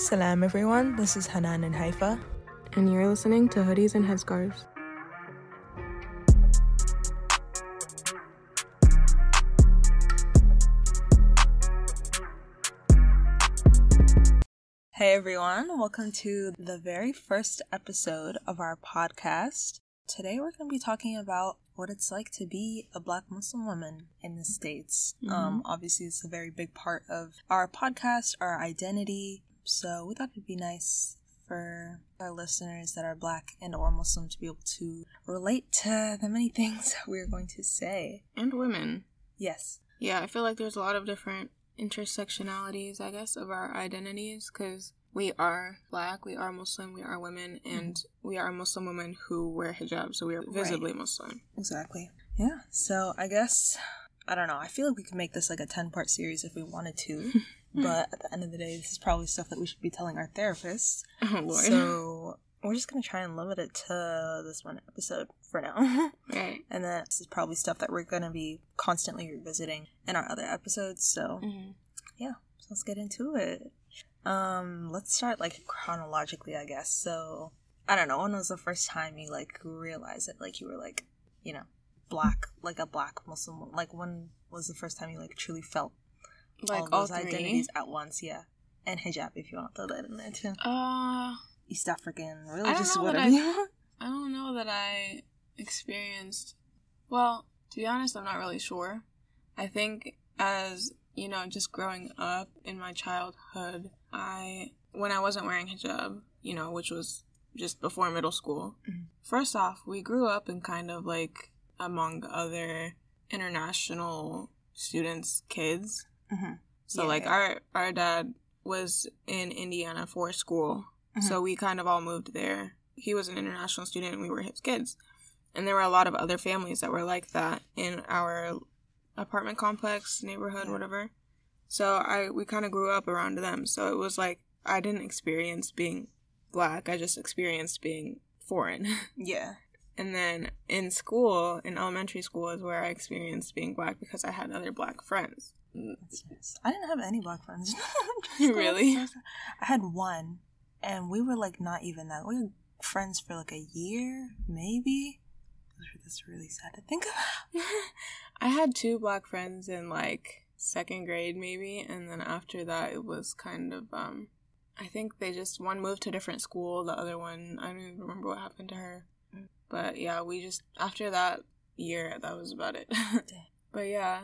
Salam everyone, this is Hanan and Haifa. And you're listening to Hoodies and Headscarves. Hey everyone, welcome to the very first episode of our podcast. Today we're going to be talking about what it's like to be a black Muslim woman in the States. Mm-hmm. Um, obviously, it's a very big part of our podcast, our identity. So we thought it'd be nice for our listeners that are black and or Muslim to be able to relate to the many things that we're going to say. And women. Yes. Yeah, I feel like there's a lot of different intersectionalities, I guess, of our identities because we are black, we are Muslim, we are women, mm-hmm. and we are Muslim women who wear hijab, so we are visibly Muslim. Exactly. Yeah. So I guess I don't know. I feel like we could make this like a ten part series if we wanted to. but at the end of the day, this is probably stuff that we should be telling our therapists. Oh lord. So we're just gonna try and limit it to this one episode for now. right. and then this is probably stuff that we're gonna be constantly revisiting in our other episodes. So Mhm. yeah, so let's get into it. Um, let's start like chronologically, I guess. So I don't know. When was the first time you like realized it? Like you were like, you know, black, like a black Muslim. Like when was the first time you like truly felt Like all all, those three. identities at once? Yeah, and hijab if you want to throw that in there too. Uh, East African, religious, that whatever I-. I don't know that I experienced. Well, to be honest, I'm not really sure. I think as you know, just growing up in my childhood, I when I wasn't wearing hijab, you know, which was just before middle school. Mhm. First off, we grew up in kind of like among other international students' kids. Mhm. So Yeah, like yeah. our our dad was in Indiana for school. Mhm. So we kind of all moved there. He was an international student and we were his kids. And there were a lot of other families that were like that in our apartment complex, neighborhood, Yeah. whatever. So I we kind of grew up around them. So it was like I didn't experience being black. I just experienced being foreign. Yeah. and then in school, in elementary school is where I experienced being black because I had other black friends. I didn't have any black friends. Really? I had one, and we were like not even that. We were friends for like a year, maybe. That's really sad to think about. I had two black friends in like second grade maybe and then after that it was kind of um I think they just one moved to a different school, the other one I don't even remember what happened to her. But yeah, we just after that year that was about it. but yeah.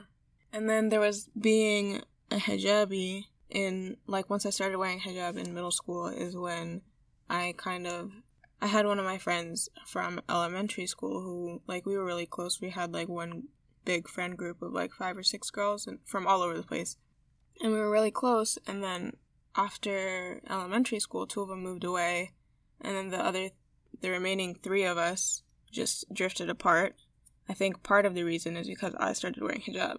And then there was being a hijabi in like once I started wearing hijab in middle school is when I kind of I had one of my friends from elementary school who like we were really close. We had like one big friend group of like five or six girls and from all over the place. And we were really close and then after elementary school two of them moved away and then the other the remaining 3 of us just drifted apart. I think part of the reason is because I started wearing hijab.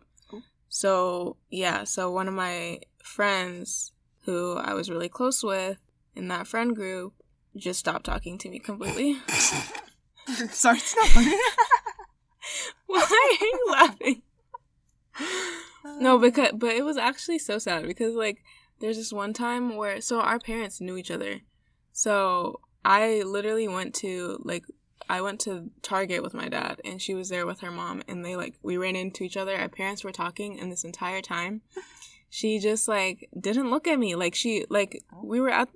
So, yeah, so one of my friends who I was really close with in that friend group just stopped talking to me completely. Sorry, it's not funny. Why are you laughing? No, um, because but it was actually so sad because like there's this one time where so our parents knew each other. So I literally went to like I went to Target with my dad and she was there with her mom and they like we ran into each other. Our parents were talking and this entire time she just like didn't look at me. Like she like we were at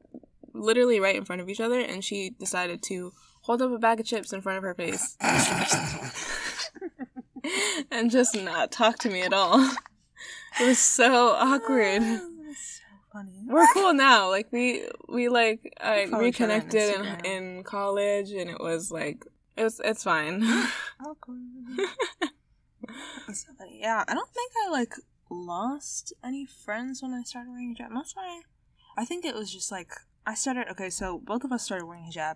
literally right in front of each other and she decided to hold up a bag of chips in front of her face. and just not talk to me at all. It was so awkward. Funny. We're cool now. Like we we like I follow each other on reconnected in, in college, and it was like it was it's fine. Awkward. So funny. Yeah, I don't think I like lost any friends when I started wearing hijab. That's why I think it was just like I started. Okay, so both of us started wearing hijab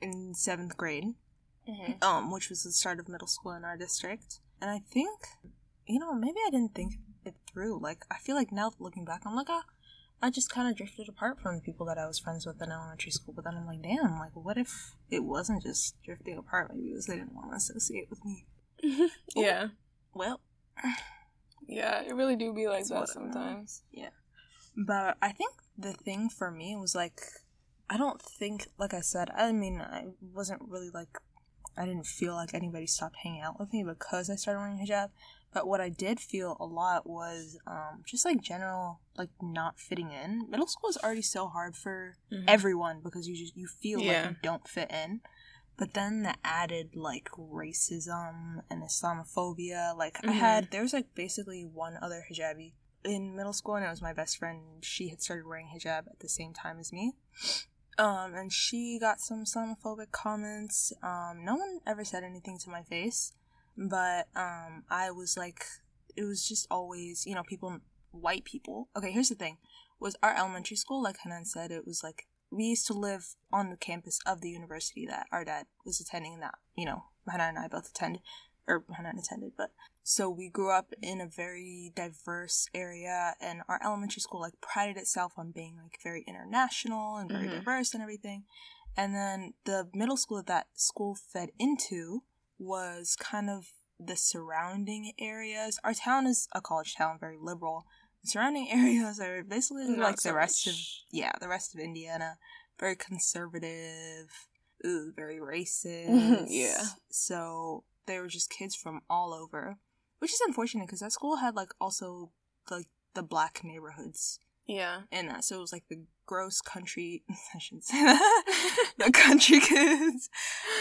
in seventh grade, um, which was the start of middle school in our district. And I think, you know, maybe I didn't think it through. Like, I feel like now looking back, I'm like, ah, I just kind of drifted apart from the people that I was friends with in elementary school. But then I'm like, damn, like, what if it wasn't just drifting apart? Maybe it was they didn't want to associate with me. yeah, Well, yeah, it really do be like that sometimes. yeah. But I think the thing for me was like, I don't think, like I said, I mean, I wasn't really like, I didn't feel like anybody stopped hanging out with me because I started wearing hijab. But what I did feel a lot was um, just like general, like not fitting in. Middle school is already so hard for Mhm. everyone because you just you feel Yeah. like you don't fit in. But then the added like racism and Islamophobia, like I Mhm. had there was like basically one other hijabi in middle school, and it was my best friend. She had started wearing hijab at the same time as me. Um, and she got some Islamophobic comments. Um, no one ever said anything to my face, but um, I was like, it was just always, you know, people, white people. Okay, here's the thing: was our elementary school, like Hanan said, it was like we used to live on the campus of the university that our dad was attending. And that you know, Hanan and I both attended, or Hanan attended, but so we grew up in a very diverse area, and our elementary school like prided itself on being like very international and very Mhm. diverse and everything. And then the middle school that that school fed into was kind of the surrounding areas. Our town is a college town, very liberal. The surrounding areas are basically Not like so the rest of yeah, the rest of Indiana, very conservative, ooh, very racist. Yeah. So they were just kids from all over, which is unfortunate because that school had like also like the black neighborhoods Yeah. in that. So it was like the gross country. I shouldn't say that. the country kids,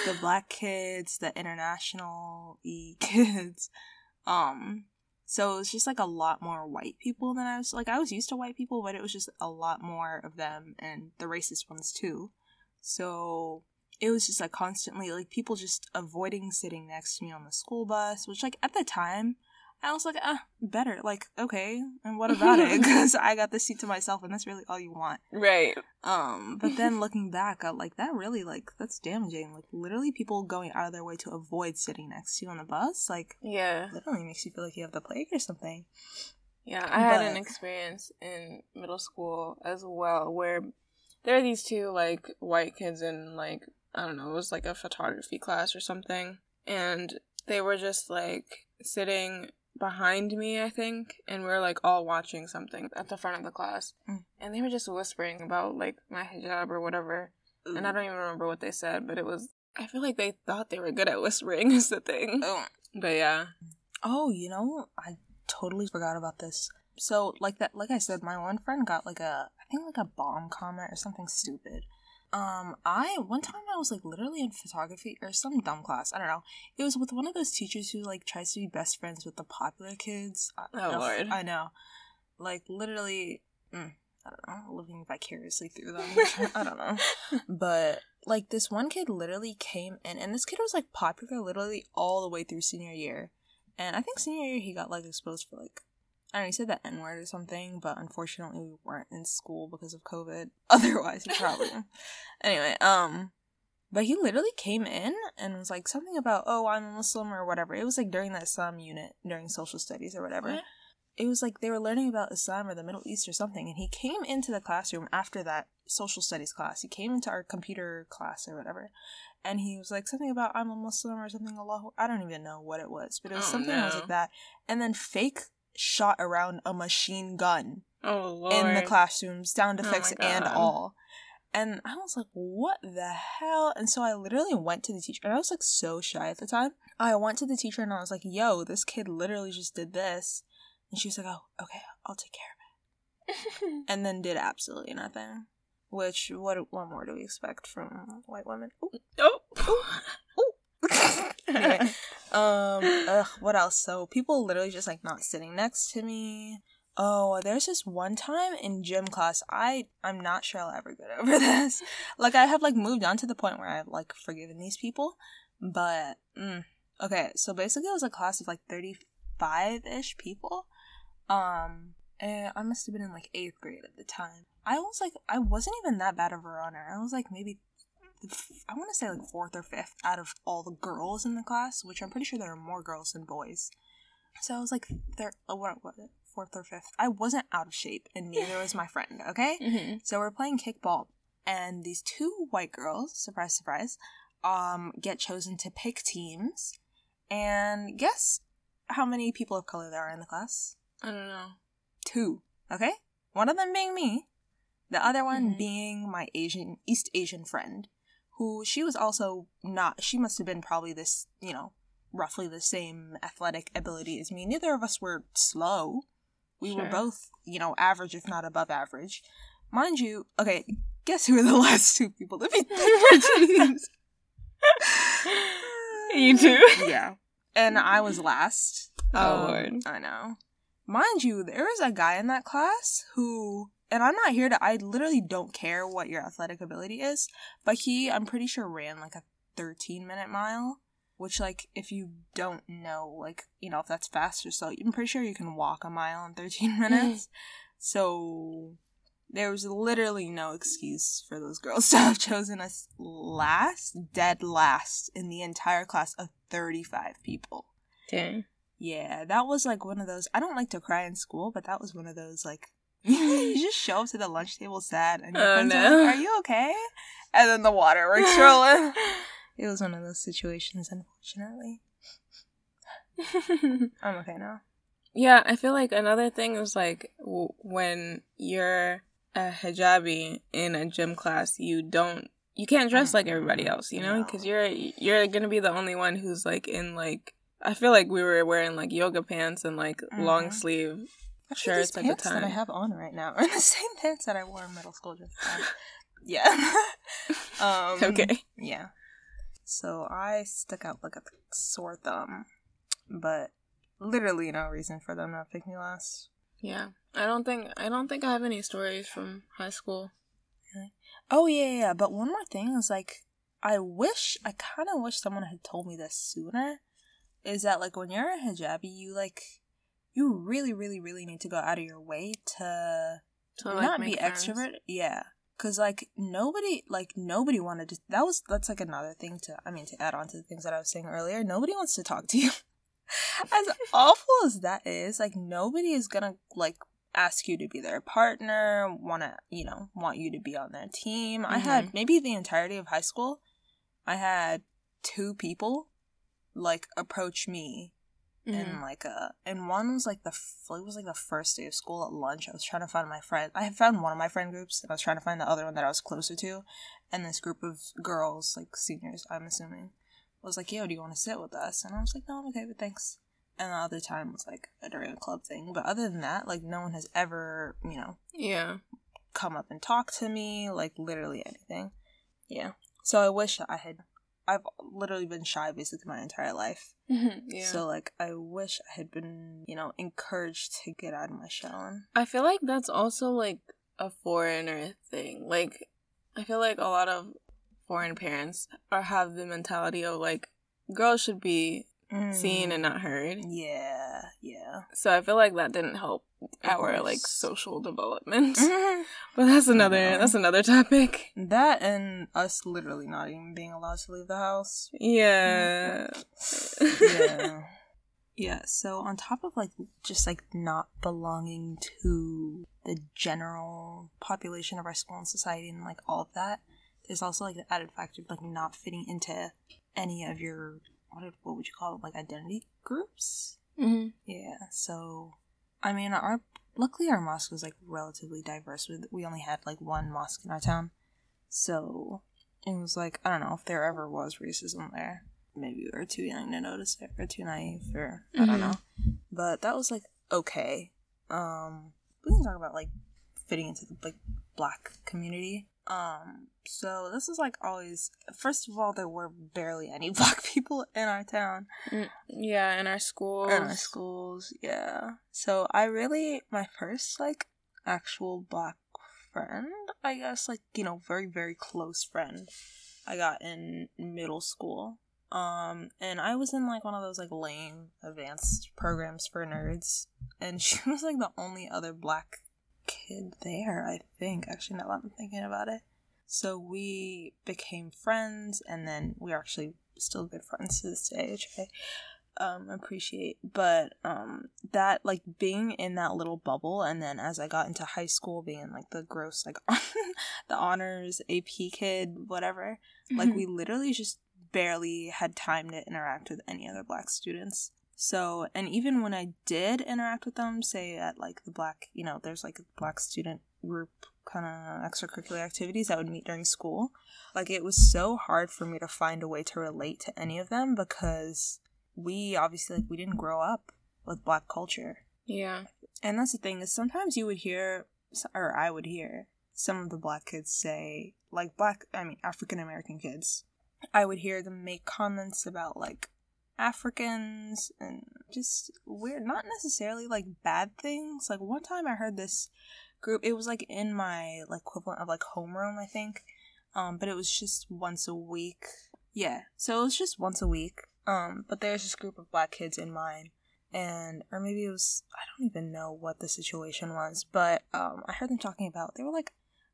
the black kids, the international e kids. Um, so it was just like a lot more white people than I was like. I was used to white people, but it was just a lot more of them and the racist ones too. So it was just like constantly like people just avoiding sitting next to me on the school bus, which like at the time I was like, ah, better. Like, okay, and what about it? Because I got the seat to myself, and that's really all you want. Right. Um, but then looking back, I'm like that really like that's damaging. Like literally, people going out of their way to avoid sitting next to you on the bus, like Yeah. literally makes you feel like you have the plague or something. Yeah, I had an experience in middle school as well where there are these two like white kids in like I don't know, it was like a photography class or something, and they were just like sitting behind me, I think, and we were like all watching something at the front of the class, Mm. and they were just whispering about like my hijab or whatever, and I don't even remember what they said, but it was. I feel like they thought they were good at whispering is the thing. Oh, But yeah. oh, you know, I totally forgot about this. So like that, like I said, my one friend got like a, I think like a bomb comment or something stupid. Um, I one time I was like literally in photography or some dumb class. I don't know. It was with one of those teachers who like tries to be best friends with the popular kids. I- Oh, Lord. I know. Like literally, mm, I don't know, living vicariously through them. I don't know. But like this one kid literally came in, and this kid was like popular literally all the way through senior year. And I think senior year he got like exposed for like I don't know, he said the N word or something, but unfortunately we weren't in school because of COVID. Otherwise he probably Anyway, um but he literally came in and was like something about, oh, I'm a Muslim or whatever. It was like during that Islam unit, during social studies or whatever What? it was like they were learning about Islam or the Middle East or something, and he came into the classroom after that social studies class. He came into our computer class or whatever, and he was like something about I'm a Muslim or something. Allah, I don't even know what it was, but it was Oh, something that was like that. And then fake shot around a machine gun Oh in the classroom, sound Oh effects and all. And I was like, what the hell? And so I literally went to the teacher, and I was like so shy at the time. I went to the teacher and I was like, yo, this kid literally just did this. And she was like, oh, okay, I'll take care of it. And then did absolutely nothing. Which, what, what more do we expect from white women? Ooh. oh. Anyway, um, ugh, what else? So people literally just like not sitting next to me. Oh, there's this one time in gym class. I I'm not sure I'll ever get over this. Like I have like moved on to the point where I've like forgiven these people, but mm, okay. So basically, it was a class of like thirty five ish people. Um, and I must have been in like eighth grade at the time. I was like, I wasn't even that bad of a runner. I was like maybe I want to say like fourth or fifth out of all the girls in the class, which I'm pretty sure there are more girls than boys. So I was like third, uh, what was fourth or fifth? I wasn't out of shape, and neither was my friend. Okay, Mhm. so we're playing kickball, and these two white girls, surprise, surprise, um, get chosen to pick teams, and guess how many people of color there are in the class? I don't know. Two. Okay, One of them being me, the other one Mhm. being my Asian East Asian friend, who she was also not. She must have been probably this, you know, roughly the same athletic ability as me. Neither of us were slow. We were both, you know, average if not above average. Mind you, okay, guess who were the last two people to beat the teams? you too. yeah. And I was last. Oh, Um, Lord. I know. Mind you, there was a guy in that class who, and I'm not here to, I literally don't care what your athletic ability is, but he, I'm pretty sure, ran like a 13 minute mile, which, like, if you don't know, like, you know, if that's fast or slow, I'm pretty sure you can walk a mile in 13 mm-hmm. minutes. so, there was literally no excuse for those girls to have chosen us last, dead last in the entire class of 35 people. Dang. Yeah, that was like one of those. I don't like to cry in school, but that was one of those like you just show up to the lunch table sad, and your Oh, friends are like, "Are you okay?" And then the waterworks rolling. It was one of those situations, unfortunately. I'm okay now. yeah, I feel like another thing is like w- when you're a hijabi in a gym class, you don't you can't dress like everybody else, you know, No. because you're you're gonna be the only one who's like in like I feel like we were wearing like yoga pants and like long Mhm. sleeve. Actually, Shirts these at the pants that I have on right now are the same pants that I wore in middle school. Just yeah. um, Okay. Yeah. So I stuck out like a sore thumb, but literally no reason for them to pick me last. Yeah, I don't think I don't think I have any stories from high school. Oh yeah, yeah, yeah. But one more thing is like, I wish I kind of wish someone had told me this sooner. Is that like when you're a hijabi, you like, you really, really, really need to go out of your way to To like not be friends. extrovert. Yeah, because like nobody, like nobody wanted to. That was that's like another thing to. I mean, to add on to the things that I was saying earlier, nobody wants to talk to you. as awful as that is, like nobody is gonna like ask you to be their partner, want to, you know, want you to be on their team. I had Mhm. maybe the entirety of high school, I had two people like approach me Mhm. and like uh and one was like the it was like the first day of school at lunch. I was trying to find my friend. I had found one of my friend groups, and I was trying to find the other one that I was closer to. And this group of girls, like seniors, I'm assuming, was like, "Yo, do you want to sit with us?" And I was like, "No, I'm okay, but thanks." And the other time was like during a club thing. But other than that, like no one has ever, you know, yeah. come up and talk to me, like literally anything. Yeah. So I wish I had. I've literally been shy basically my entire life. yeah. So like I wish I had been, you know, encouraged to get out of my shell. I feel like that's also like a foreigner thing. Like I feel like a lot of foreign parents are have the mentality of like girls should be seen and not heard. Mm. yeah, yeah. So I feel like that didn't help our like social development. but that's another Yeah. that's another topic. that and us literally not even being allowed to leave the house. Yeah. yeah. Yeah, so on top of like just like not belonging to the general population of our school and society and like all of that, there's also like the added factor of like not fitting into any of your what what would you call it like identity groups? hmm Yeah, so I mean, our luckily our mosque was like relatively diverse. We we only had like one mosque in our town, so it was like I don't know if there ever was racism there. Maybe we were too young to notice it, or too naive, or I don't Mhm. know. But that was like okay. Um, we can talk about like fitting into the like black community. Um, so this is like always. First of all, there were barely any black people in our town Mm, Yeah, in our schools. in our schools yeah so i really my first like actual black friend i guess like you know very very close friend i got in middle school um and i was in like one of those like lame advanced programs for nerds and she was like the only other black kid there i think. Actually now that i'm thinking about it. So we became friends and then we're actually still good friends to this day which i um appreciate. But um that like being in that little bubble and then as i got into high school being like the gross like the honors ap kid whatever like Mhm. we literally just barely had time to interact with any other black students So, and even when I did interact with them, say at like the black, you know, there's like a black student group kind of extracurricular activities I would meet during school, like it was so hard for me to find a way to relate to any of them because we obviously like we didn't grow up with black culture. Yeah. And that's the thing is sometimes you would hear or I would hear some of the black kids say like black I mean African American kids. I would hear them make comments about like Africans and just weird not necessarily like bad things. Like one time I heard this group it was like in my like equivalent of like homeroom I think. Um but it was just once a week. Yeah. So it was just once a week. Um but there's this group of black kids in mine and or maybe it was I don't even know what the situation was, but um I heard them talking about they were like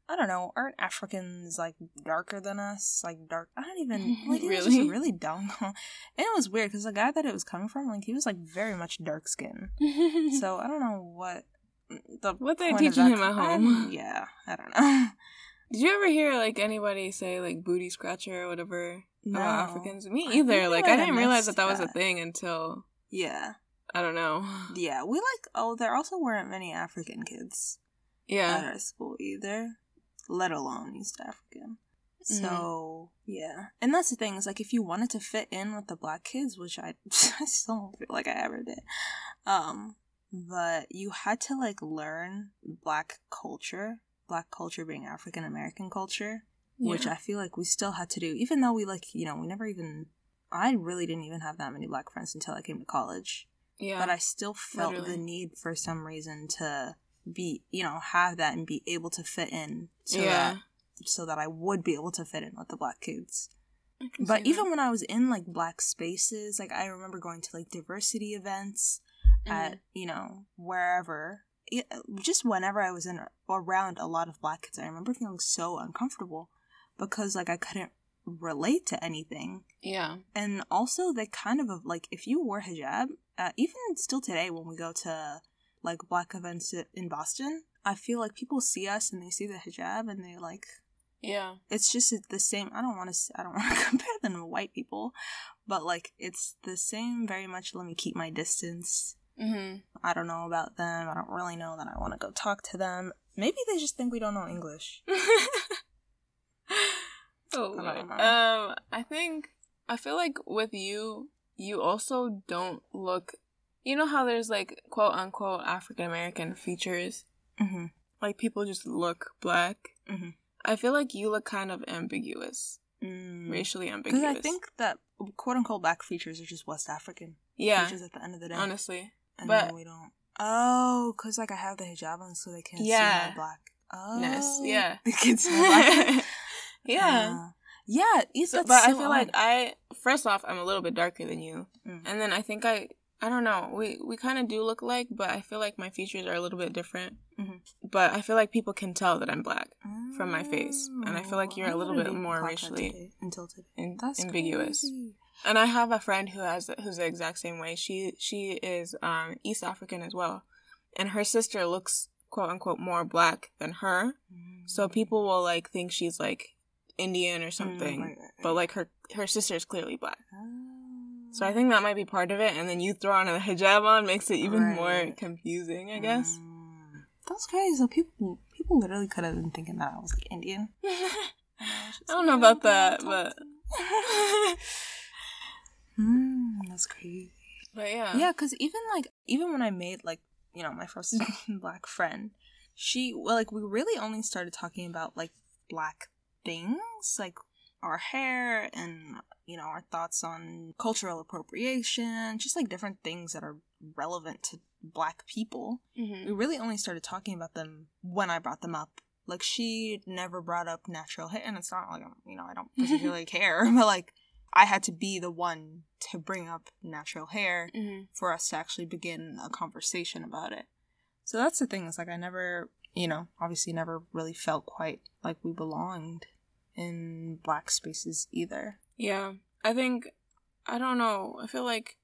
I don't know, aren't Africans like darker than us? Like dark I don't even like it was Really? really dumb. and it was weird because the guy that it was coming from, like he was like very much dark skin. So I don't know what the What they're teaching him at co- I- home. yeah, I don't know. Did you ever hear like anybody say like booty scratcher or whatever No. about Africans? Me either. think Like I I didn't realize missed that that was a thing until Yeah. I don't know. Yeah. We like oh there also weren't many African kids. Yeah. at our school either, let alone East African. Mm-hmm. So yeah, and that's the thing is like if you wanted to fit in with the black kids, which I I still don't feel like I ever did, um, but you had to like learn black culture, black culture being African American culture, which I feel like we still had to do, even though we like you know we never even. I really didn't even have that many black friends until I came to college yeah. but I still felt literally. the need for some reason to be, you know, have that and be able to fit in so yeah. that so that I would be able to fit in with the black kids. But even that. when I was in like black spaces, like I remember going to like diversity events at, you know, wherever. It, just whenever I was in around a lot of black kids, I remember feeling so uncomfortable because like I couldn't relate to anything yeah. and also they kind of like if you wore hijab uh, even still today when we go to like black events in boston i feel like people see us and they see the hijab and they like Yeah. it's just the same i don't want to i don't want to compare them to white people but like it's the same very much let me keep my distance Mm-hmm. i don't know about them i don't really know that i want to go talk to them maybe they just think we don't know english oh, I know. um, I think I feel like with you, you also don't look. You know how there's like quote unquote African American features, mm-hmm. like people just look black. Mhm. I feel like you look kind of ambiguous, mm. racially because ambiguous. i think that quote unquote black features are just west african yeah, features at the end of the day honestly, And But- we don't. Oh, cause like I have the hijab on, so they can't Yeah. see my black. Oh, Ness, yeah. they can see my black. yeah. Uh, yeah. So- but I so feel like. I first off I'm a little bit darker than you, Mm. and then I think I I don't know we we kind of do look alike, but I feel like my features are a little bit different. Mhm. But I feel like people can tell that I'm black from my face, and I feel like Oh, you're a little bit more racially today- until today. in, That's ambiguous. crazy. And I have a friend who has who's the exact same way. She she is um East African as well, and her sister looks quote unquote more black than her. So people will like think she's like Indian or Mm, something, right, right, but like her her sister is clearly black. Oh. So I think that might be part of it, and then you throw on a hijab on makes it even more confusing, I guess. Mm. That's crazy. So people, people literally could have been thinking that I was like Indian. I I don't know about "Oh, that, but to me." Hmm, that's crazy. but yeah, Yeah, because even like even when I made like you know my first black friend, she well like we really only started talking about like black things like our hair and you know our thoughts on cultural appropriation, just like different things that are relevant to black people. Mhm. We really only started talking about them when I brought them up. Like she never brought up natural hair, and it's not like I'm, you know I don't particularly care, but like I had to be the one to bring up natural hair Mhm. for us to actually begin a conversation about it. So that's the thing. It's like I never, you know, obviously never really felt quite like we belonged in black spaces either. Yeah, I think I don't know. I feel like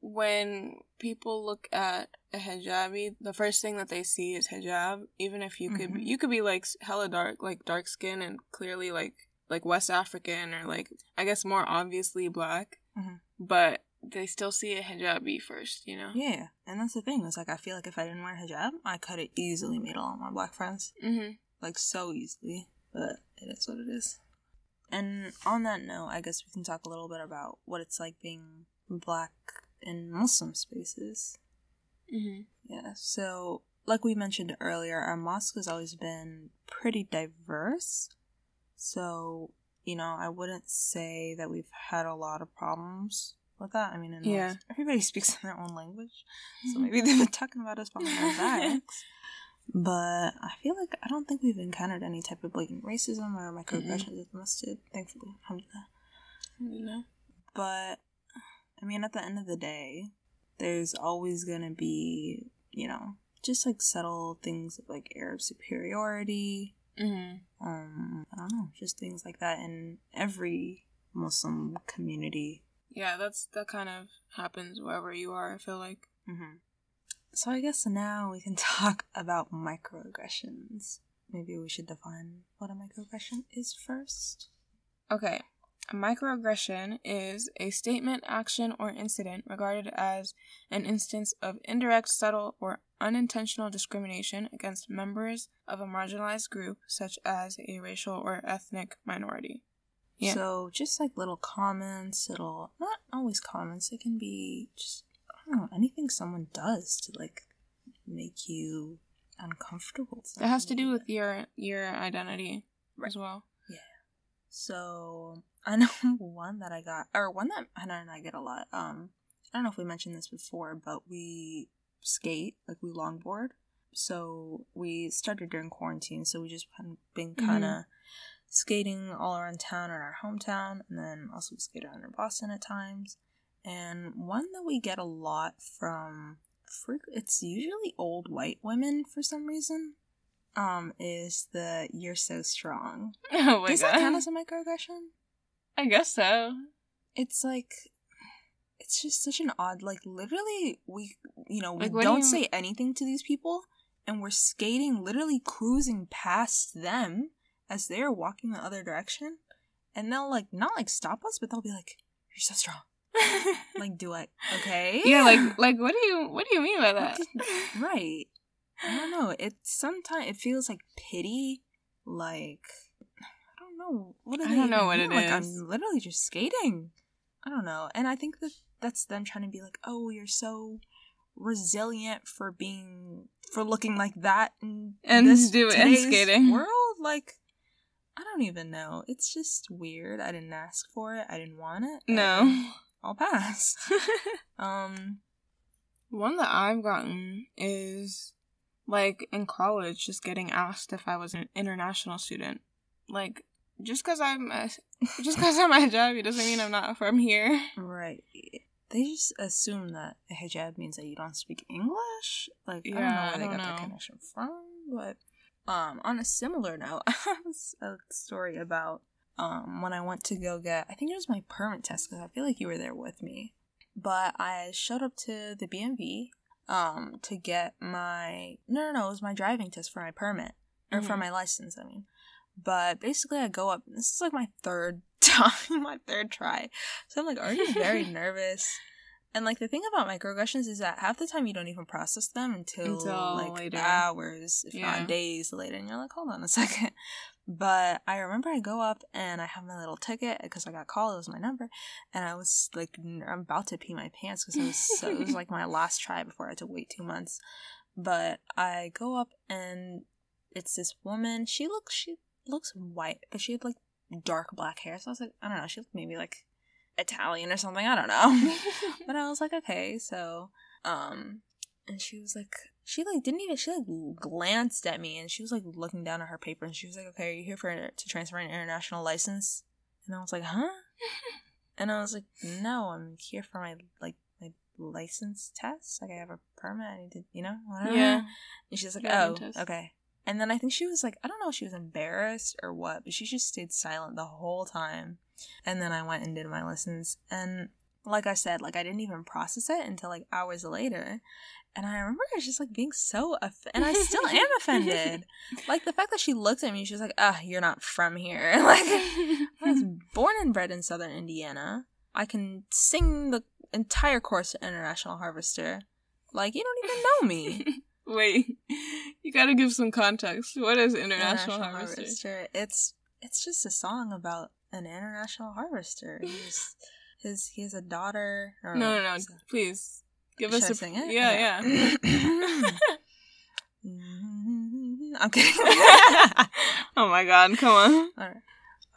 when people look at a hijabi, the first thing that they see is hijab. Even if you could, Mhm. you could be like hella dark, like dark skin, and clearly like like West African or like I guess more obviously black. Mhm. But they still see a hijabi first, you know? Yeah, and that's the thing. It's like I feel like if I didn't wear hijab, I could have easily made all my black friends, Mm-hmm. like so easily. But it is what it is. And on that note, I guess we can talk a little bit about what it's like being black in Muslim spaces. Mm-hmm. Yeah, so like we mentioned earlier, our mosque has always been pretty diverse. So, you know, I wouldn't say that we've had a lot of problems with that. I mean, in Yeah. everybody speaks in their own language. So maybe they've been talking about us behind our backs. But I feel like I don't think we've encountered any type of blatant racism or microaggressions the masjid, thankfully. Alhamdulillah. You know? But I mean, at the end of the day, there's always gonna be, you know, just like subtle things of like Arab superiority. Mm-hmm. Um, I don't know, just things like that in every Muslim community. Yeah, that's that kind of happens wherever you are. I feel like. hmm So I guess now we can talk about microaggressions. Maybe we should define what a microaggression is first. Okay. A microaggression is a statement, action, or incident regarded as an instance of indirect, subtle, or unintentional discrimination against members of a marginalized group, such as a racial or ethnic minority. Yeah. So just like little comments, little not always comments, it can be just I don't know, anything someone does to like make you uncomfortable. It has to do with your your identity as well. Yeah. So I know one that I got or one that I know I get a lot. Um I don't know if we mentioned this before, but we skate, like we longboard. So we started during quarantine, so we just been kind of skating all around town in our hometown, and then also we skate around in Boston at times. And one that we get a lot from, it's usually old white women for some reason. Um, is the "You're so strong." Oh my Does that god! count as a microaggression? I guess so. It's like, it's just such an odd. Like literally, we you know we Like, what do don't you- say anything to these people, and we're skating, literally cruising past them as they're walking the other direction, and they'll like not like stop us, but they'll be like, "You're so strong." Like, do I? Okay. yeah, like like what do you what do you mean by that? right. I don't know. It sometimes it feels like pity, like I don't know what I don't know what mean? it like, is. I'm literally just skating. I don't know, and I think that that's them trying to be like, oh, you're so resilient for being for looking like that and And this do it and skating. world. Like, I don't even know. It's just weird. I didn't ask for it. I didn't want it. No. I'll pass. Um. One that I've gotten is like in college, just getting asked if I was an international student. Like, just because I'm a, just because I'm a hijabi doesn't mean I'm not from here. Right. They just assume that a hijab means that you don't speak English. Like I don't know where I they don't got that connection from, but um, on a similar note, I have s- a story about um when I went to go get. I think it was my permit test because I feel like you were there with me. But I showed up to the BMV um to get my no no no it was my driving test for my permit or for Mhm. my license. I mean. But basically, I go up. This is like my third time, my third try. So I'm like already very nervous. And like the thing about microaggressions is that half the time you don't even process them until, Until like later. hours, if Yeah. not days later. And you're like, hold on a second. But I remember I go up and I have my little ticket because I got called. It was my number, and I was like, I'm about to pee my pants because it was so, it was like my last try before I had to wait two months. But I go up and it's this woman. She looks she looks white, but she had like dark black hair. So I was like, I don't know. She looked maybe like Italian or something. I don't know. but I was like, okay, so um, and she was like, she like didn't even she like glanced at me and she was like looking down at her paper and she was like, okay, are you here for to transfer an international license? And I was like, huh? And I was like, no, I'm here for my like my license test. Like I have a permit. I need to, you know, whatever. yeah. And she's like, Driving oh, test. okay. And then I think she was like, I don't know if she was embarrassed or what, but she just stayed silent the whole time. And then I went and did my lessons. And like I said, like I didn't even process it until like hours later. And I remember I was just like being so, off- and I still am offended. Like the fact that she looked at me, she was like, ah, you're not from here. Like, I was born and bred in southern Indiana. I can sing the entire course at International Harvester. Like you don't even know me. Wait, you gotta give some context. What is International, Harvester? It's it's just a song about an international harvester. He's his he has a daughter. Or, No, no, no. Please give us a sing it? Yeah, Okay. yeah. I'm kidding. oh my god, come on. Alright.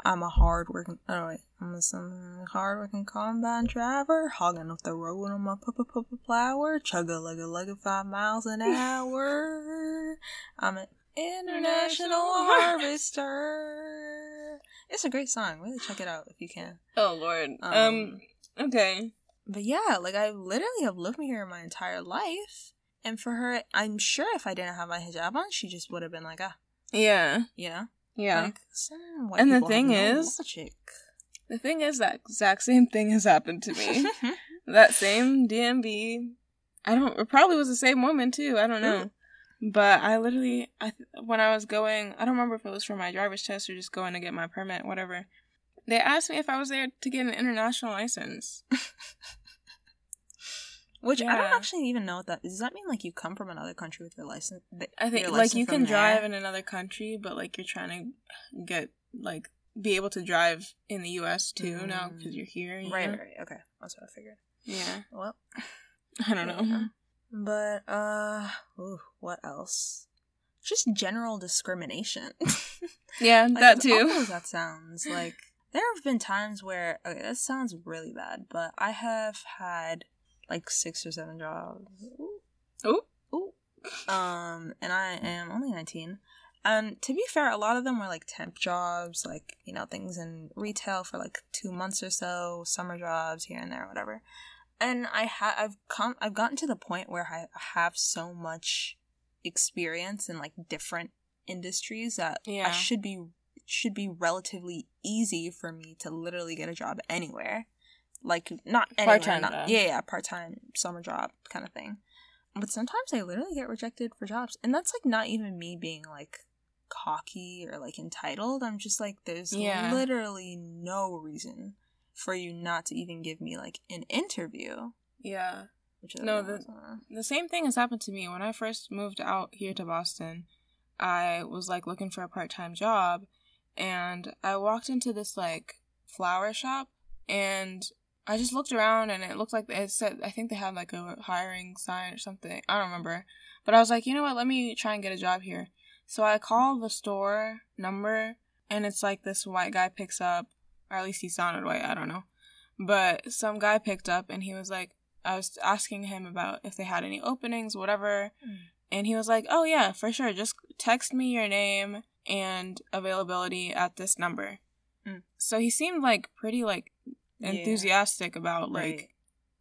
I'm a hard working. Oh wait, I'm a some hard working combine driver, hogging up the road on my papa papa plower, chugga lugga lugga five miles an hour. I'm an international harvester. It's a great song. Really check it out if you can. Oh lord. Um, Um, okay. But yeah, like I literally have lived here my entire life, and for her, I'm sure if I didn't have my hijab on, she just would have been like, ah, Yeah. you know, Yeah. Like, And the thing no is- logic. the thing is that exact same thing has happened to me. that same DMV. I don't. It probably was the same woman too. I don't know. But I literally, I when I was going, I don't remember if it was for my driver's test or just going to get my permit, whatever. They asked me if I was there to get an international license. Which I don't actually even know what that does. That mean like you come from another country with your license? th- I think your like you can drive in another country, but like you're trying to get like be able to drive in the U.S. too now Mm. because you're here. you Right, know? right, right. Okay, that's what I figured. Yeah. Well, I don't know. But uh, ooh, what else? Just general discrimination. Yeah, Like, that too. that sounds, like there have been times where okay, that sounds really bad, but I have had like six or seven jobs. Ooh, Oh, ooh. Um, and I am only nineteen. And to be fair, a lot of them were like temp jobs, like you know things in retail for like two months or so, summer jobs here and there, whatever. And I ha- I've come, I've gotten to the point where I have so much experience in like different industries that Yeah. I should be should be relatively easy for me to literally get a job anywhere. Like not anywhere, Part-time not, yeah, yeah, part time summer job kind of thing. But sometimes I literally get rejected for jobs, and that's like not even me being like cocky or like entitled. I'm just like, there's Yeah. literally no reason for you not to even give me like an interview. yeah. Which No, the- The same thing has happened to me when I first moved out here to Boston. I was like looking for a part time job, and I walked into this like flower shop, and I just looked around, and it looked like it said I think they had like a hiring sign or something. I don't remember, but I was like, you know what? Let me try and get a job here. So I called the store number, and it's like this white guy picks up, or at least he sounded white. I don't know, but some guy picked up, and he was like. I was asking him about if they had any openings, whatever. Mm. And he was like, Oh, yeah, for sure. Just text me your name and availability at this number. Mm. So he seemed like pretty like Yeah. enthusiastic about like, Right.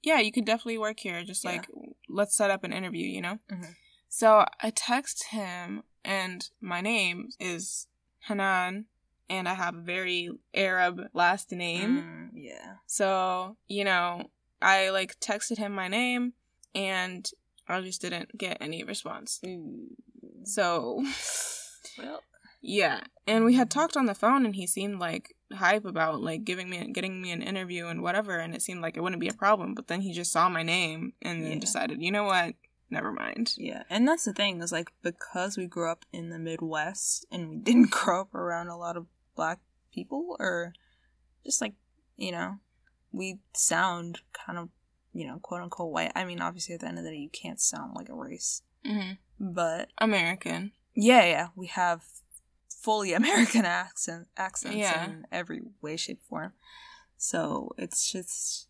yeah, you could definitely work here. Just Yeah. like, let's set up an interview, you know? Mhm. So I text him, and my name is Hanan, and I have a very Arab last name. Mm, yeah. So, you know, I like texted him my name and I just didn't get any response. So, Well, yeah. And we had talked on the phone and he seemed like hype about like giving me getting me an interview and whatever and it seemed like it wouldn't be a problem, but then he just saw my name and then Yeah. decided, "You know what? Never mind." yeah, and that's the thing is like because we grew up in the Midwest and we didn't grow up around a lot of black people, or just like you know, we sound kind of you know quote unquote white. I mean, obviously at the end of the day, you can't sound like a race, Mhm. but American. yeah, yeah, we have fully American accent accents Yeah. in every way, shape, form. So it's just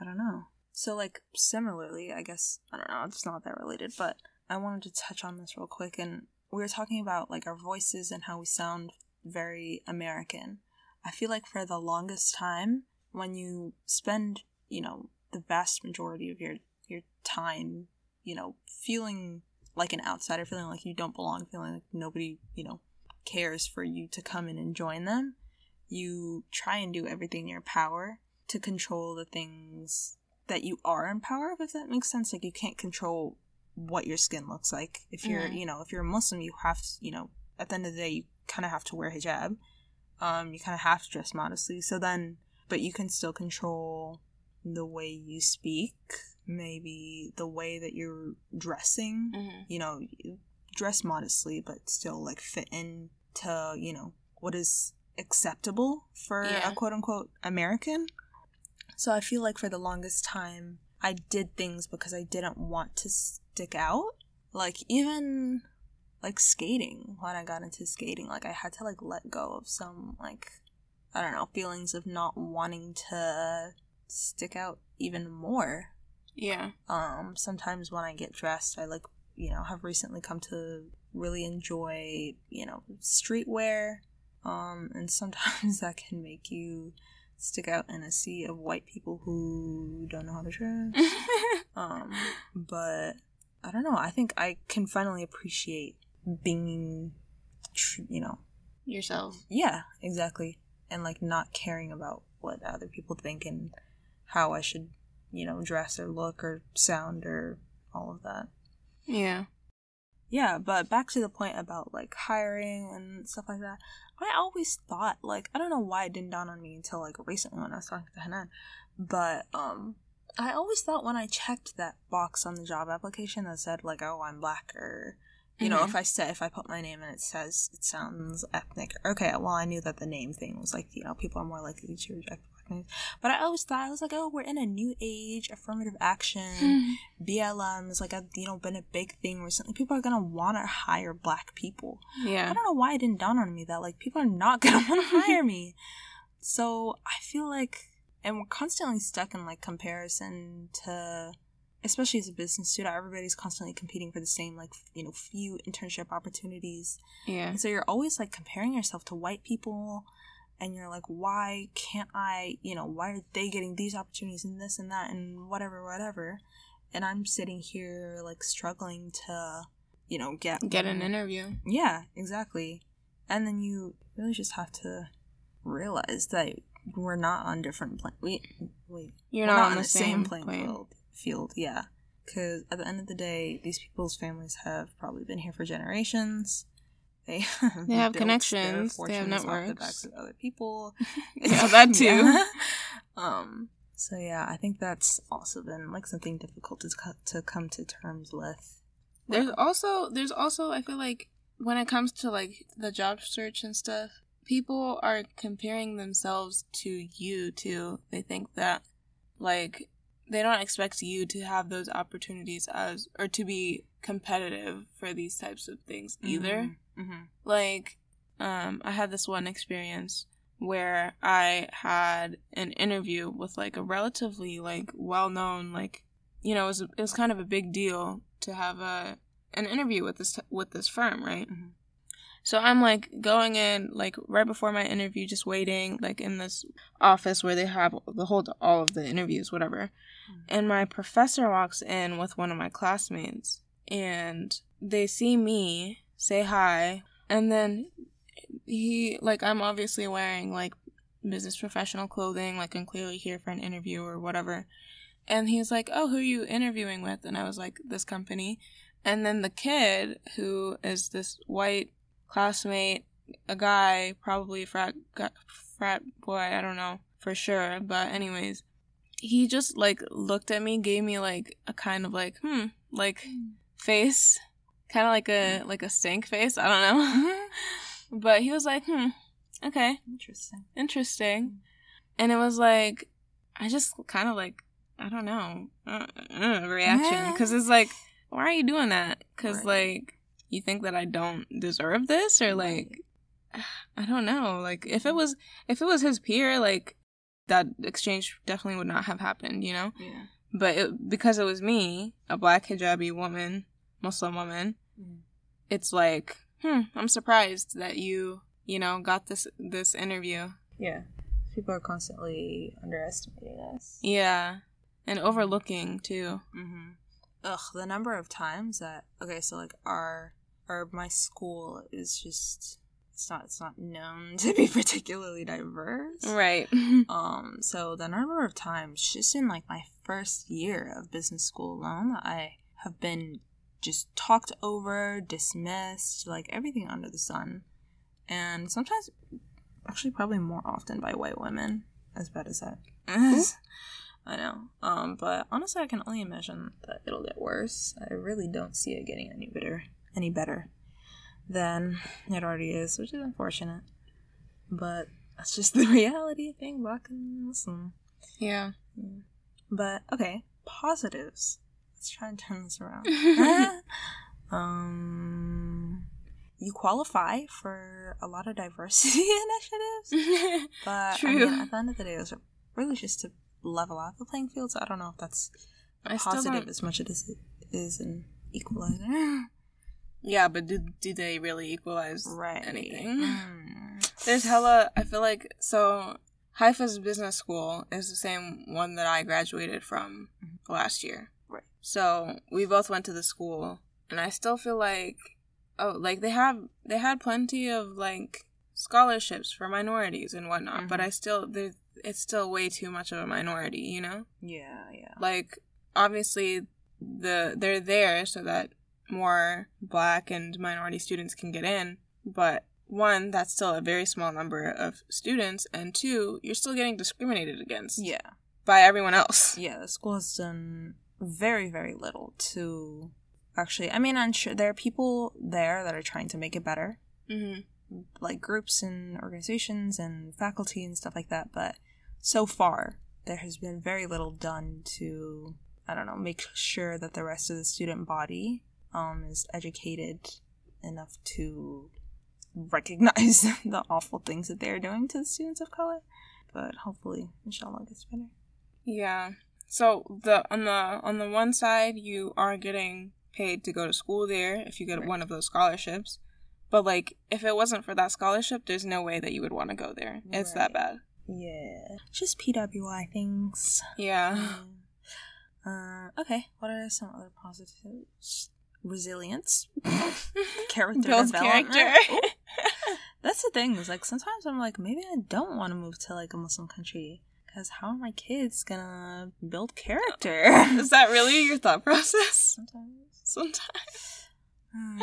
I don't know. So like similarly, I guess I don't know. It's not that related, but I wanted to touch on this real quick. And we were talking about like our voices and how we sound very American. I feel like for the longest time, when you spend you know the vast majority of your your time, you know, feeling like an outsider, feeling like you don't belong, feeling like nobody, you know, cares for you to come in and join them, you try and do everything in your power to control the things that you are in power of, if that makes sense. Like you can't control what your skin looks like. If you're, Mhm. you know, if you're a Muslim, you have to, you know, at the end of the day, you kind of have to wear hijab. Um, you kind of have to dress modestly. So then, but you can still control the way you speak, maybe the way that you're dressing. Mm-hmm. You know, dress modestly, but still like fit into you know what is acceptable for Yeah. a quote unquote American. So I feel like for the longest time, I did things because I didn't want to stick out. Like even like skating when I got into skating, like I had to like let go of some like I don't know feelings of not wanting to stick out even more. Yeah. Um, sometimes when I get dressed, I like you know have recently come to really enjoy you know streetwear. Um, and sometimes that can make you stick out in a sea of white people who don't know how to dress. Um, but I don't know. I think I can finally appreciate being, you know, Yourself. yeah, exactly, and like not caring about what other people think and how I should, you know, dress or look or sound or all of that. Yeah. Yeah, but back to the point about like hiring and stuff like that. I always thought like I don't know why it didn't dawn on me until like recently when I was talking to Hanan, but um I always thought when I checked that box on the job application that said like oh I'm black or you know Mhm. if I said if I put my name and it says it sounds ethnic okay well I knew that the name thing was like you know people are more likely to reject black names but I always thought I was like oh we're in a new age affirmative action BLM has like a you know been a big thing recently. People are gonna want to hire black people. Yeah, I don't know why it didn't dawn on me that like people are not gonna want to hire me. So I feel like, and we're constantly stuck in like comparison to, especially as a business student, everybody's constantly competing for the same like you know few internship opportunities, Yeah. and so you're always like comparing yourself to white people. And you're like, why can't I, you know, why are they getting these opportunities and this and that and whatever, whatever and I'm sitting here like struggling to, you know, get Get an interview. Yeah, exactly. And then you really just have to realize that we're not on different plane. We wait, You're we're not, on the same, playing plane. field. Field, yeah. Because at the end of the day, these people's families have probably been here for generations. They have, They have connections, they have fortunes off the networks. backs of other people. Yeah, that too. Yeah. Um. So yeah, I think that's also been like something difficult to co- to come to terms with. There's also there's also I feel like when it comes to like the job search and stuff, people are comparing themselves to you too. They think that like they don't expect you to have those opportunities as or to be competitive for these types of things either. Mm-hmm. Like um I had this one experience where I had an interview with like a relatively like well-known like you know it was it was kind of a big deal to have a an interview with this with this firm, right? Mhm. So I'm like going in like right before my interview just waiting like in this office where they have the hold all of the interviews whatever. Mhm. And my professor walks in with one of my classmates and they see me, say hi, and then he like I'm obviously wearing like business professional clothing, like I'm clearly here for an interview or whatever. And he's like, "Oh, who are you interviewing with?" And I was like, "This company." And then the kid, who is this white classmate, a guy, probably a frat frat boy, I don't know for sure, but anyways, he just like looked at me, gave me like a kind of like hmm, like face, kind of like a like a stink face. I don't know, but he was like, hmm, okay, Interesting. interesting, and it was like, I just kind of like, I don't know, uh, uh, reaction because it's like, why are you doing that? Because Right. like, you think that I don't deserve this, or like, I don't know, like if it was if it was his peer, like that exchange definitely would not have happened, you know. Yeah. But it, because it was me, a black hijabi woman, Muslim woman, Mhm. it's like, hmm, I'm surprised that you, you know, got this this interview. Yeah. People are constantly underestimating us. Yeah, and overlooking too. Mm-hmm. Ugh, the number of times that okay, so like our or my school is just it's not it's not known to be particularly diverse. Right. Um, so the number of times just in like my first year of business school alone, I have been just talked over, dismissed, like everything under the sun. And sometimes actually probably more often by white women, as bad as that is. I know. Um, but honestly, I can only imagine that it'll get worse. I really don't see it getting any better, any better than it already is, which is unfortunate. But that's just the reality of being black and Muslim. Yeah. But okay, positives. Let's try and turn this around. um, you qualify for a lot of diversity initiatives, but I mean, at the end of the day, are really just to level out the playing field. So I don't know if that's I positive as much as it is an equalizer. Yeah, but do, do they really equalize right. anything? Mm. There's hella. I feel like so. Haifa's business school is the same one that I graduated from last year. Right. So we both went to the school, and I still feel like, oh, like they have they had plenty of like scholarships for minorities and whatnot, but Mhm. I still there it's still way too much of a minority, you know. Yeah, yeah. Like obviously the they're there so that more black and minority students can get in, but one, that's still a very small number of students, and two, you're still getting discriminated against Yeah. by everyone else. yeah, the school has done very, very little to actually. I mean, I'm sure there are people there that are trying to make it better, Mm-hmm. like groups and organizations and faculty and stuff like that. But so far, there has been very little done to, I don't know, make sure that the rest of the student body um, is educated enough to recognize the awful things that they're doing to the students of color. But hopefully, inshallah, gets better. Yeah. So the on the on the one side, you are getting paid to go to school there if you get Right. one of those scholarships. But like, if it wasn't for that scholarship, there's no way that you would want to go there. It's that bad. Yeah. Just PWI things. Yeah. Uh, okay, what are some other positives? Resilience. Character Builds development. character. That's the thing, is like sometimes I'm like, maybe I don't want to move to like a Muslim country. Because how are my kids gonna build character? Is that really your thought process? sometimes. Sometimes. Hmm.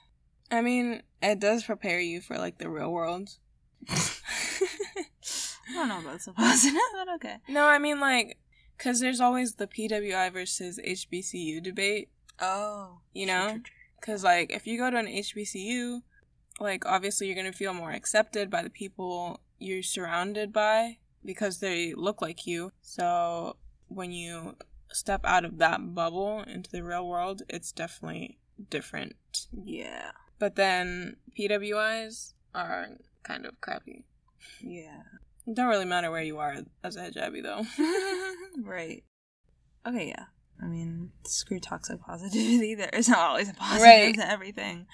I mean, it does prepare you for like the real world. I don't know about so positive, but okay. no, I mean like, cause there's always the PWI versus HBCU debate. Oh. You know? Cause like, if you go to an HBCU, like obviously you're gonna feel more accepted by the people you're surrounded by because they look like you. So when you step out of that bubble into the real world, it's definitely different. Yeah. But then PWIs are kind of crappy. Yeah. It don't really matter where you are as a hijabi though. right. Okay, yeah. I mean, screw toxic positivity. There is not always a positive Right. to everything.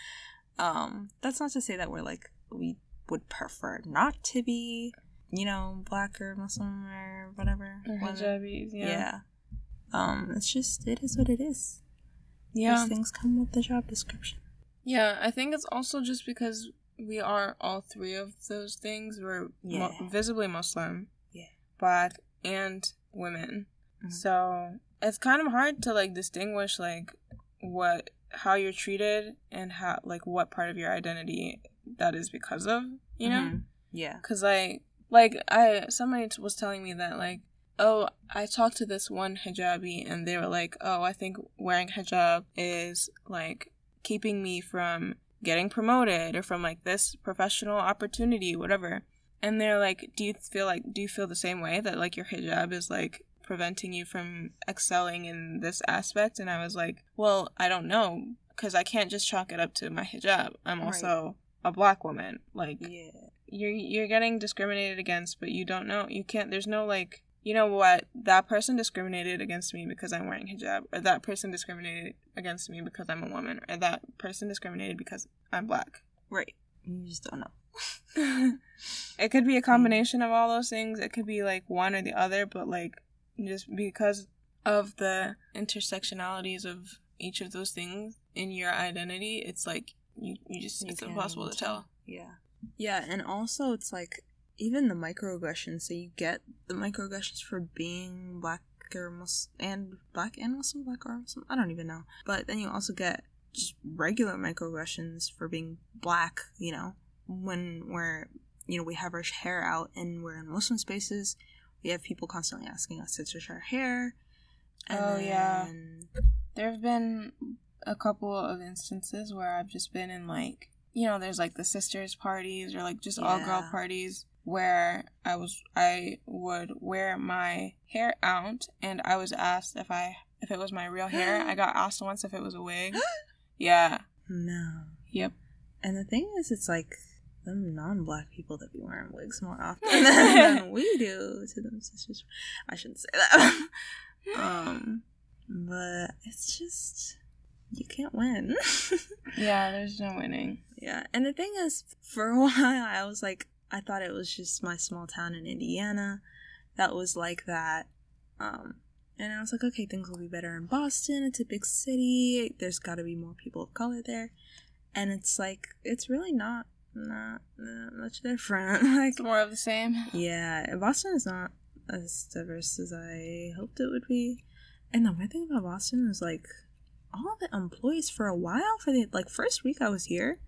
Um, that's not to say that we're like we would prefer not to be, you know, black or Muslim or whatever. Or hijabis, Yeah. yeah. Um, it's just it is what it is. Yeah. Those things come with the job description. Yeah, I think it's also just because we are all three of those things. We're Yeah. mo- visibly Muslim, Yeah. black, and women. Mhm. So it's kind of hard to like distinguish like what how you're treated and how like what part of your identity that is because of. You know. Mhm. Yeah. Cause like, like I somebody t- was telling me that like, oh, I talked to this one hijabi and they were like, oh, I think wearing hijab is like keeping me from getting promoted or from like this professional opportunity, whatever. And they're like, do you feel like do you feel the same way that like your hijab is like preventing you from excelling in this aspect? And I was like, well, I don't know because I can't just chalk it up to my hijab. I'm Right. also a black woman. Like Yeah. you're you're getting discriminated against, but you don't know. You can't. There's no like. You know what? That person discriminated against me because I'm wearing hijab, or that person discriminated against me because I'm a woman, or that person discriminated because I'm black. Right. You just don't know. it could be a combination of all those things. It could be like one or the other, but like just because of the intersectionalities of each of those things in your identity, it's like you you just You it's impossible to tell. Yeah. Yeah, and also it's like even the microaggressions. So you get the microaggressions for being black or Muslim and black and Muslim, black or Muslim. I don't even know. But then you also get just regular microaggressions for being black. You know, when we're you know we have our hair out and we're in Muslim spaces, we have people constantly asking us to touch our hair. Oh, yeah. There have been a couple of instances where I've just been in like, you know, there's like the sisters parties or like just all girl parties where I was I would wear my hair out and I was asked if I if it was my real hair. I got asked once if it was a wig. Yeah. No. Yep. And the thing is, it's like them non-black people that be wearing wigs more often than we do to them sisters. I shouldn't say that. um, but it's just you can't win. Yeah, there's no winning. yeah, and the thing is, for a while, I was like, I thought it was just my small town in Indiana that was like that. Um, and I was like, okay, things will be better in Boston. It's a big city. There's got to be more people of color there. And it's like, it's really not not, not much different. like, more of the same. yeah, Boston is not as diverse as I hoped it would be. And the weird thing about Boston is like all the employees for a while for the like first week I was here,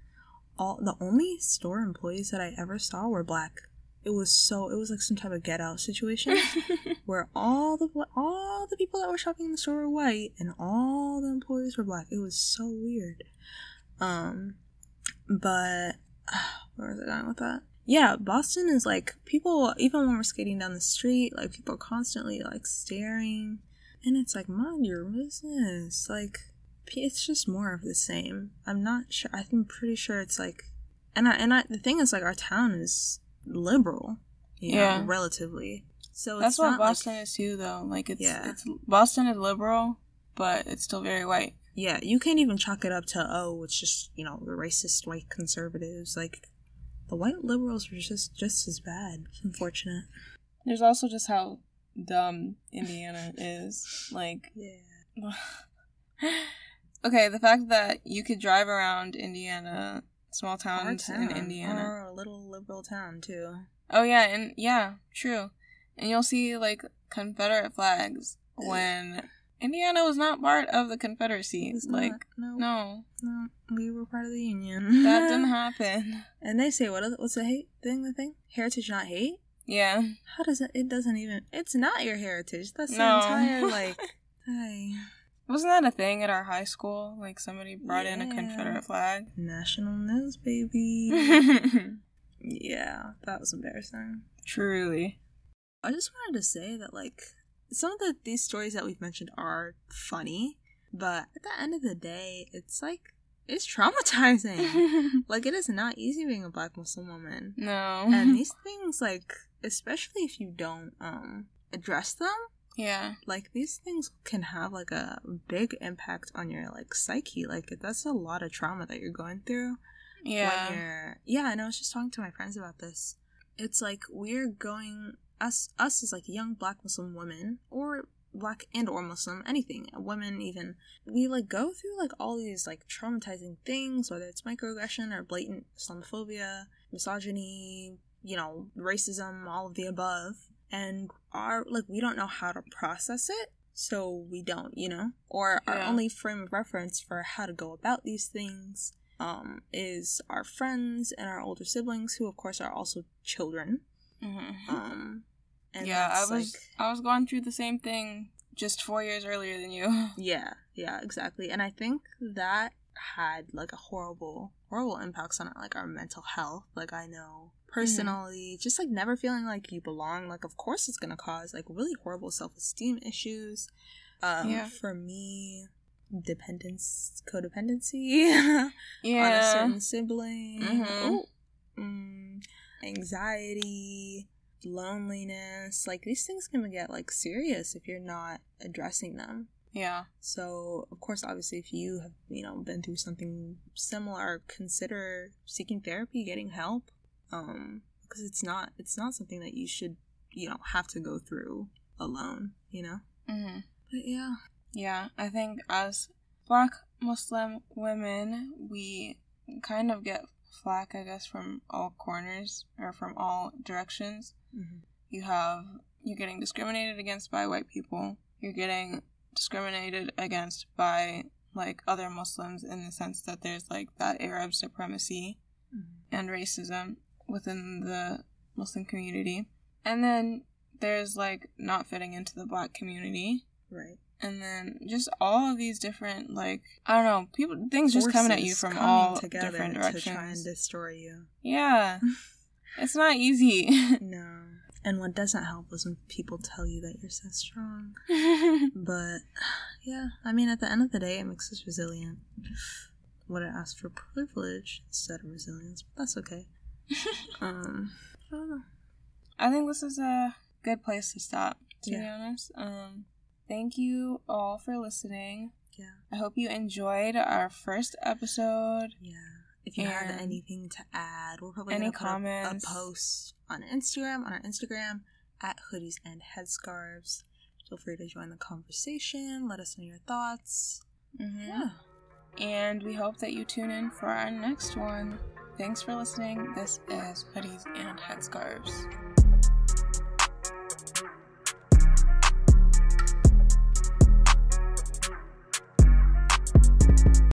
all the only store employees that I ever saw were black. It was so it was like some type of get out situation where all the all the people that were shopping in the store were white and all the employees were black. It was so weird. Um, but where was I going with that? Yeah, Boston is like people. Even when we're skating down the street, like people are constantly like staring, and it's like mind your business. Like it's just more of the same. I'm not sure. I'm pretty sure it's like, and I and I. The thing is, like our town is liberal, you know, Yeah. relatively. So That's it's what not like- Boston is too, though. Like it's, Yeah. it's Boston is liberal, but it's still very white. Yeah, you can't even chalk it up to oh, it's just you know the racist white conservatives. Like the white liberals are just just as bad. It's unfortunate. There's also just how dumb Indiana is. Like, Yeah. okay, the fact that you could drive around Indiana, small towns town, in Indiana. or a little liberal town too. Oh yeah, and yeah, true. And you'll see like Confederate flags when Indiana was not part of the Confederacy. It's like, not- no, no, no, we were part of the union. that didn't happen. And they say what? What's the hate thing? The thing? Heritage, not hate. Yeah. How does it? It doesn't even. It's not your heritage. That's the No. entire like. Hey, Wasn't that a thing at our high school? Like somebody brought in a Confederate flag? national news, baby. yeah, that was embarrassing. Truly. I just wanted to say that like some of the these stories that we've mentioned are funny, but at the end of the day, it's like it's traumatizing. like it is not easy being a black Muslim woman. no. And these things like especially if you don't um address them, yeah. like these things can have like a big impact on your like psyche. Like that's a lot of trauma that you're going through Yeah. when you're yeah and i was just talking to my friends about this it's like we're going us us as like young black muslim women or black and or muslim anything women even we like go through like all these like traumatizing things whether it's microaggression or blatant islamophobia misogyny you know racism all of the above and our like we don't know how to process it so we don't you know or our only frame of reference for how to go about these things um, is our friends and our older siblings, who of course are also children. Mhm. Um, and yeah, I was like, I was going through the same thing just four years earlier than you. yeah, yeah, exactly. And I think that had like a horrible, horrible impacts on like our mental health. Like I know personally, just like never feeling like you belong. Like of course it's gonna cause like really horrible self esteem issues. Um, Yeah. for me, dependence, codependency. yeah. on a certain sibling. Mhm. Oh, mm, anxiety, loneliness. Like these things can get like serious if you're not addressing them. Yeah. So, of course, obviously, if you have you know been through something similar, consider seeking therapy, getting help, um, because it's not it's not something that you should you know have to go through alone. You know. hmm But yeah. Yeah, I think as black Muslim women, we kind of get flack, I guess, from all corners or from all directions. Mhm. You have, you're getting discriminated against by white people, you're getting discriminated against by like other Muslims in the sense that there's like that Arab supremacy Mhm. and racism within the Muslim community. And then there's like not fitting into the black community. Right. And then just all of these different like I don't know, people things just coming at you from all different directions to try and destroy you. Yeah. it's not easy. No. And what doesn't help is when people tell you that you're so strong. But yeah, I mean, at the end of the day, it makes us resilient. Would I ask for privilege instead of resilience? But that's okay. Um, I don't know. I think this is a good place to stop, to be honest. Um thank you all for listening. Yeah, I hope you enjoyed our first episode. yeah. If you have anything to add, we're probably any gonna put up comments? a post on Instagram on our Instagram at hoodies and headscarves. Feel free to join the conversation. Let us know your thoughts. Mm-hmm. Yeah. And we hope that you tune in for our next one. Thanks for listening. This is Hoodies and Headscarves.